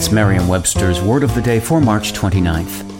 It's Merriam Webster's Word of the Day for March 29th.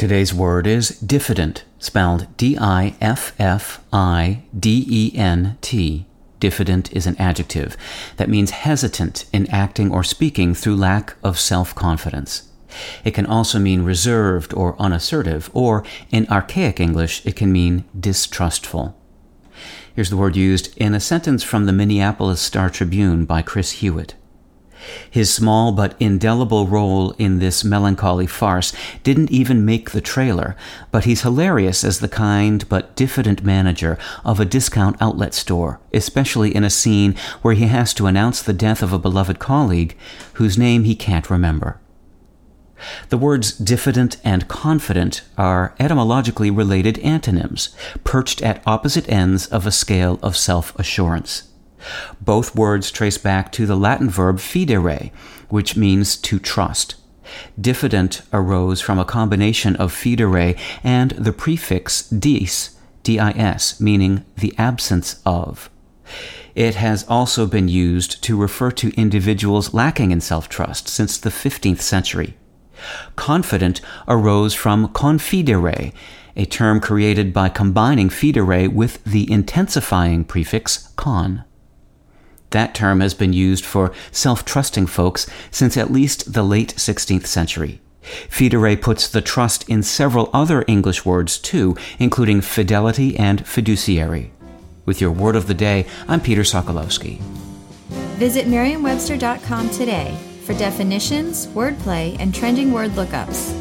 Today's word is diffident, spelled D I F F I D E N T. Diffident is an adjective that means hesitant in acting or speaking through lack of self confidence. It can also mean reserved or unassertive, or in archaic English, it can mean distrustful. Here's the word used in a sentence from the Minneapolis Star Tribune by Chris Hewitt. His small but indelible role in this melancholy farce didn't even make the trailer, but he's hilarious as the kind but diffident manager of a discount outlet store, especially in a scene where he has to announce the death of a beloved colleague whose name he can't remember. The words diffident and confident are etymologically related antonyms, perched at opposite ends of a scale of self assurance. Both words trace back to the Latin verb fidere, which means to trust. Diffident arose from a combination of fidere and the prefix dis, dis, meaning the absence of. It has also been used to refer to individuals lacking in self trust since the 15th century. Confident arose from confidere, a term created by combining fidere with the intensifying prefix con. That term has been used for self trusting folks since at least the late 16th century. Fidere puts the trust in several other English words too, including fidelity and fiduciary. With your word of the day, I'm Peter Sokolowski. Visit merriam-webster.com today for definitions, wordplay, and trending word lookups.